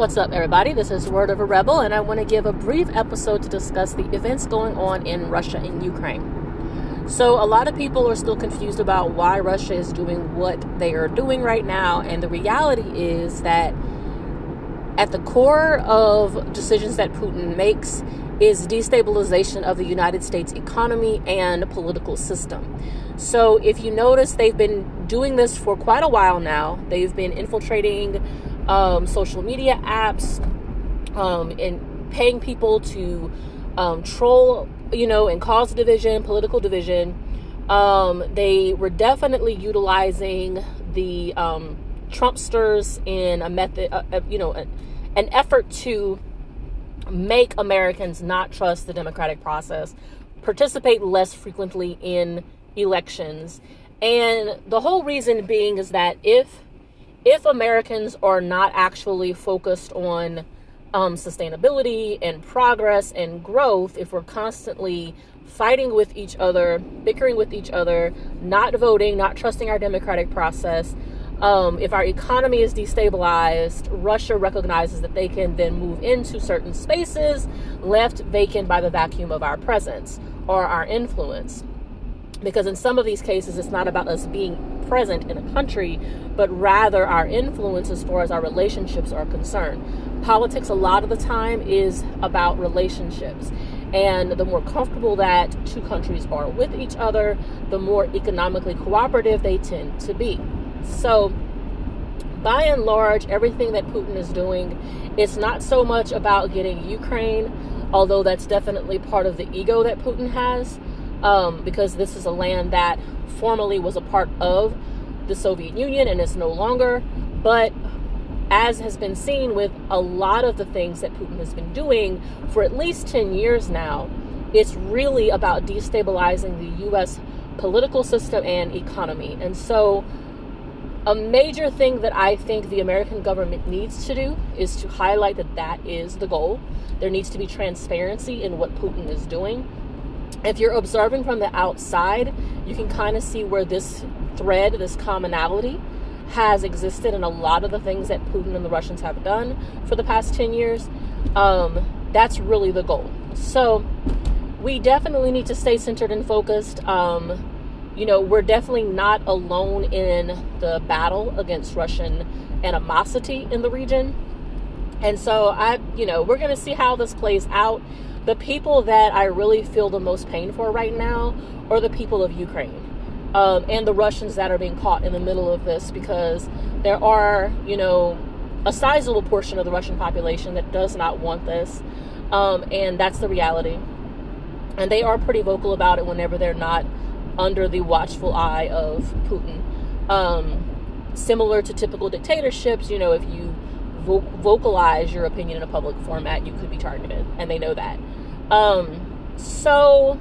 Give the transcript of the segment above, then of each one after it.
What's up, everybody? This is Word of a Rebel, and I want to give a brief episode to discuss the events going on in Russia and Ukraine. So, a lot of people are still confused about why Russia is doing what they are doing right now, and the reality is that at the core of decisions that Putin makes is destabilization of the United States economy and political system. So, if you notice, they've been doing this for quite a while now. They've been infiltrating um, social media apps um, and paying people to um, troll, you know, and cause division, political division. Um, they were definitely utilizing the um, Trumpsters in a method, uh, uh, you know, an, an effort to make Americans not trust the democratic process, participate less frequently in elections. And the whole reason being is that if if Americans are not actually focused on um, sustainability and progress and growth, if we're constantly fighting with each other, bickering with each other, not voting, not trusting our democratic process, um, if our economy is destabilized, Russia recognizes that they can then move into certain spaces left vacant by the vacuum of our presence or our influence. Because in some of these cases, it's not about us being present in a country, but rather our influence as far as our relationships are concerned. Politics, a lot of the time, is about relationships. And the more comfortable that two countries are with each other, the more economically cooperative they tend to be. So, by and large, everything that Putin is doing, it's not so much about getting Ukraine, although that's definitely part of the ego that Putin has, um, because this is a land that formerly was a part of the Soviet Union and is no longer. But as has been seen with a lot of the things that Putin has been doing for at least 10 years now, it's really about destabilizing the U.S. political system and economy. And so, a major thing that I think the American government needs to do is to highlight that that is the goal. There needs to be transparency in what Putin is doing. If you're observing from the outside, you can kind of see where this thread, this commonality, has existed in a lot of the things that Putin and the Russians have done for the past 10 years. Um, that's really the goal. So we definitely need to stay centered and focused. Um, you know, we're definitely not alone in the battle against Russian animosity in the region. And so I, you know, we're going to see how this plays out. The people that I really feel the most pain for right now are the people of Ukraine. Um, and the Russians that are being caught in the middle of this because there are, you know, a sizable portion of the Russian population that does not want this. Um, and that's the reality. And they are pretty vocal about it whenever they're not under the watchful eye of Putin. Um, similar to typical dictatorships, you know, if you vo- vocalize your opinion in a public format, you could be targeted, and they know that. Um, so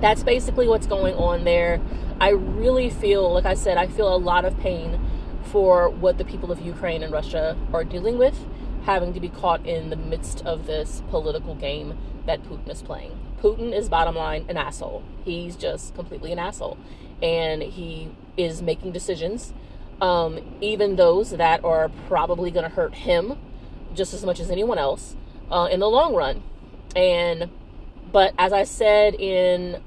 that's basically what's going on there. I really feel, like I said, I feel a lot of pain for what the people of Ukraine and Russia are dealing with, having to be caught in the midst of this political game that Putin is playing. Putin is bottom line an asshole. He's just completely an asshole. And he is making decisions, um, even those that are probably going to hurt him just as much as anyone else uh, in the long run. And, but as I said in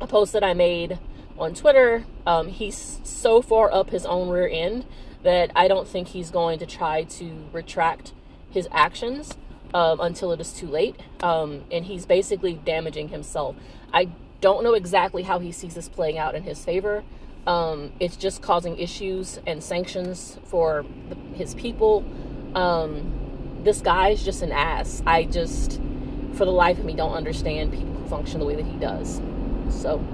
a post that I made on Twitter. Um, he's so far up his own rear end that I don't think he's going to try to retract his actions um, until it is too late. Um, and he's basically damaging himself. I don't know exactly how he sees this playing out in his favor. Um, it's just causing issues and sanctions for his people. Um, this is just an ass. I just, for the life of me, don't understand people who function the way that he does. So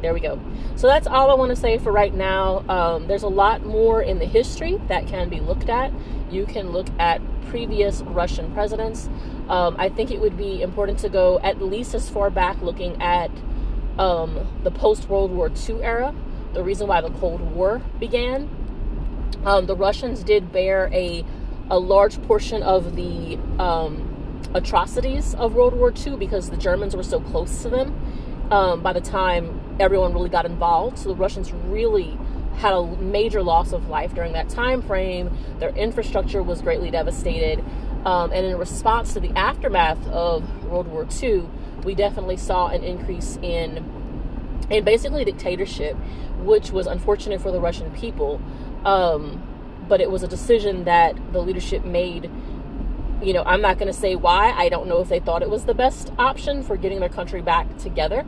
there we go. So that's all I want to say for right now. Um, there's a lot more in the history that can be looked at. You can look at previous Russian presidents. Um, I think it would be important to go at least as far back looking at um, the post World War II era, the reason why the Cold War began. Um, the Russians did bear a, a large portion of the um, atrocities of World War II because the Germans were so close to them um, by the time everyone really got involved. So the Russians really had a major loss of life during that time frame. Their infrastructure was greatly devastated. Um, and in response to the aftermath of World War II, we definitely saw an increase in in basically dictatorship, which was unfortunate for the Russian people. Um, but it was a decision that the leadership made. You know, I'm not going to say why. I don't know if they thought it was the best option for getting their country back together.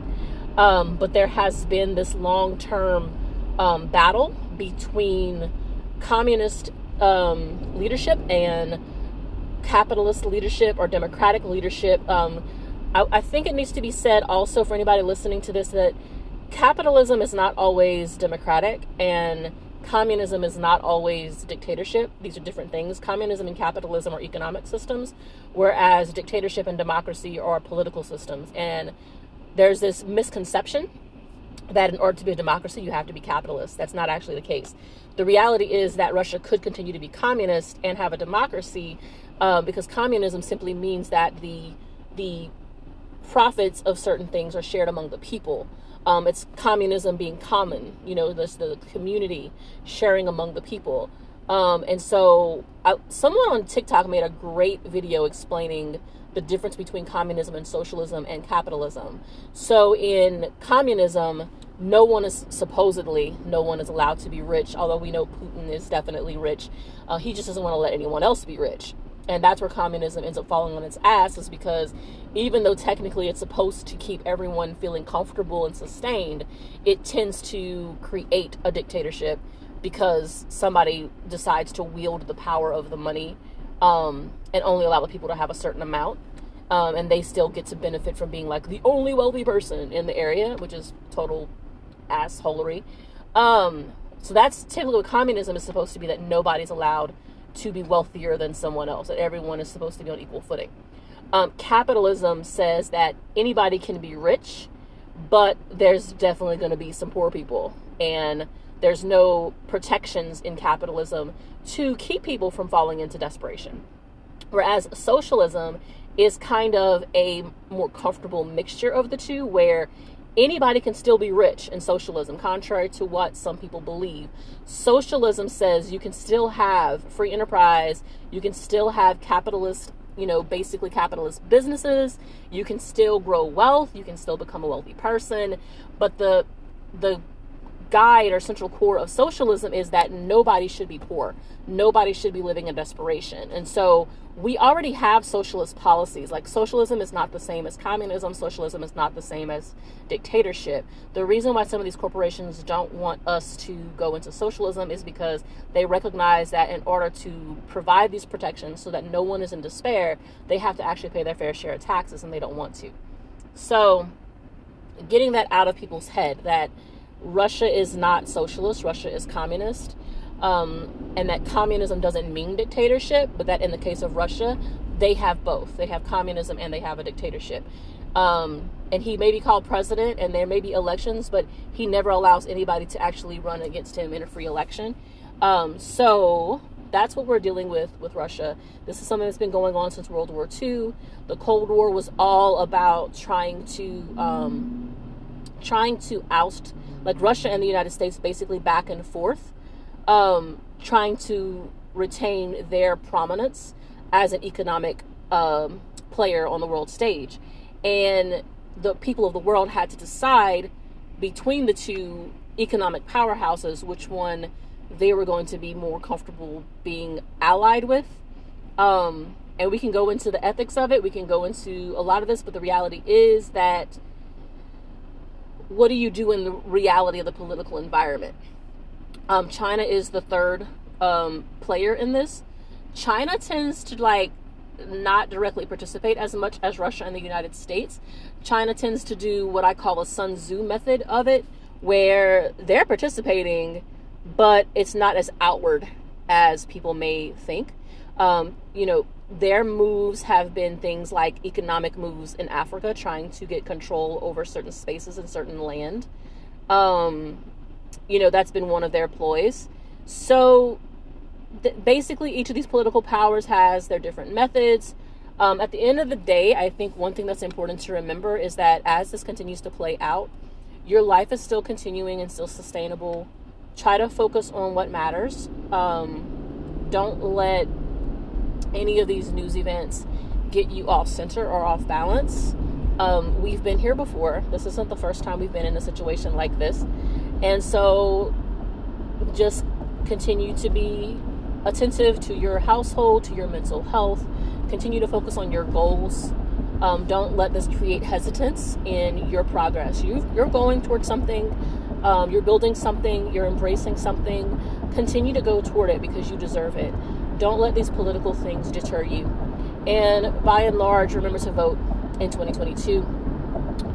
Um, but there has been this long term um, battle between communist um, leadership and capitalist leadership or democratic leadership. Um, I, I think it needs to be said also for anybody listening to this that capitalism is not always democratic and communism is not always dictatorship. These are different things. Communism and capitalism are economic systems, whereas dictatorship and democracy are political systems. And there's this misconception that in order to be a democracy, you have to be capitalist. That's not actually the case. The reality is that Russia could continue to be communist and have a democracy uh, because communism simply means that the the profits of certain things are shared among the people. Um, it's communism being common, you know, this the community sharing among the people. Um, and so, I, someone on TikTok made a great video explaining the difference between communism and socialism and capitalism. So, in communism, no one is supposedly no one is allowed to be rich. Although we know Putin is definitely rich, uh, he just doesn't want to let anyone else be rich and that's where communism ends up falling on its ass is because even though technically it's supposed to keep everyone feeling comfortable and sustained it tends to create a dictatorship because somebody decides to wield the power of the money um, and only allow the people to have a certain amount. Um, and they still get to benefit from being like the only wealthy person in the area which is total assholery. Um, so that's typically what communism is supposed to be that nobody's allowed to be wealthier than someone else, that everyone is supposed to be on equal footing. Um, capitalism says that anybody can be rich, but there's definitely going to be some poor people. And there's no protections in capitalism to keep people from falling into desperation. Whereas socialism is kind of a more comfortable mixture of the two, where anybody can still be rich in socialism, contrary to what some people believe. Socialism says you can still have free enterprise, you can still have capitalist, you know, basically capitalist businesses, you can still grow wealth, you can still become a wealthy person, but the the guide or central core of socialism is that nobody should be poor. Nobody should be living in desperation. And so we already have socialist policies. Like socialism is not the same as communism, socialism is not the same as dictatorship. The reason why some of these corporations don't want us to go into socialism is because they recognize that in order to provide these protections so that no one is in despair, they have to actually pay their fair share of taxes and they don't want to. So, getting that out of people's head that Russia is not socialist, Russia is communist. Um, and that communism doesn't mean dictatorship, but that in the case of Russia, they have both. They have communism and they have a dictatorship. Um, and he may be called president and there may be elections, but he never allows anybody to actually run against him in a free election. Um, so that's what we're dealing with with Russia. This is something that's been going on since World War II. The Cold War was all about trying to um, trying to oust like Russia and the United States basically back and forth, um, trying to retain their prominence as an economic um, player on the world stage. And the people of the world had to decide between the two economic powerhouses which one they were going to be more comfortable being allied with. Um, and we can go into the ethics of it, we can go into a lot of this, but the reality is that what do you do in the reality of the political environment? Um, China is the third um, player in this. China tends to like not directly participate as much as Russia and the United States. China tends to do what I call a Sun Tzu method of it, where they're participating, but it's not as outward as people may think. Um, you know, their moves have been things like economic moves in Africa, trying to get control over certain spaces and certain land. Um, you know, that's been one of their ploys. So th- basically, each of these political powers has their different methods. Um, at the end of the day, I think one thing that's important to remember is that as this continues to play out, your life is still continuing and still sustainable try to focus on what matters. Um, don't let any of these news events get you off center or off balance. Um, we've been here before. This isn't the first time we've been in a situation like this. And so just continue to be attentive to your household, to your mental health. Continue to focus on your goals. Um, don't let this create hesitance in your progress. You, you're going towards something, um, you're building something, you're embracing something. Continue to go toward it because you deserve it. Don't let these political things deter you. And by and large, remember to vote in 2022.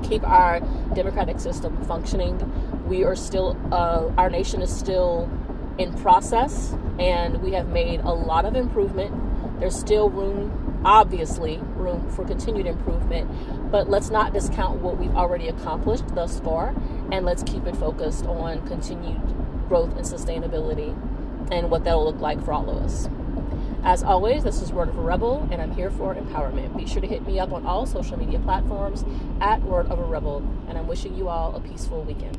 Keep our democratic system functioning. We are still, uh, our nation is still in process, and we have made a lot of improvement. There's still room, obviously, room for continued improvement, but let's not discount what we've already accomplished thus far, and let's keep it focused on continued growth and sustainability and what that'll look like for all of us. As always, this is Word of a Rebel, and I'm here for empowerment. Be sure to hit me up on all social media platforms at Word of a Rebel, and I'm wishing you all a peaceful weekend.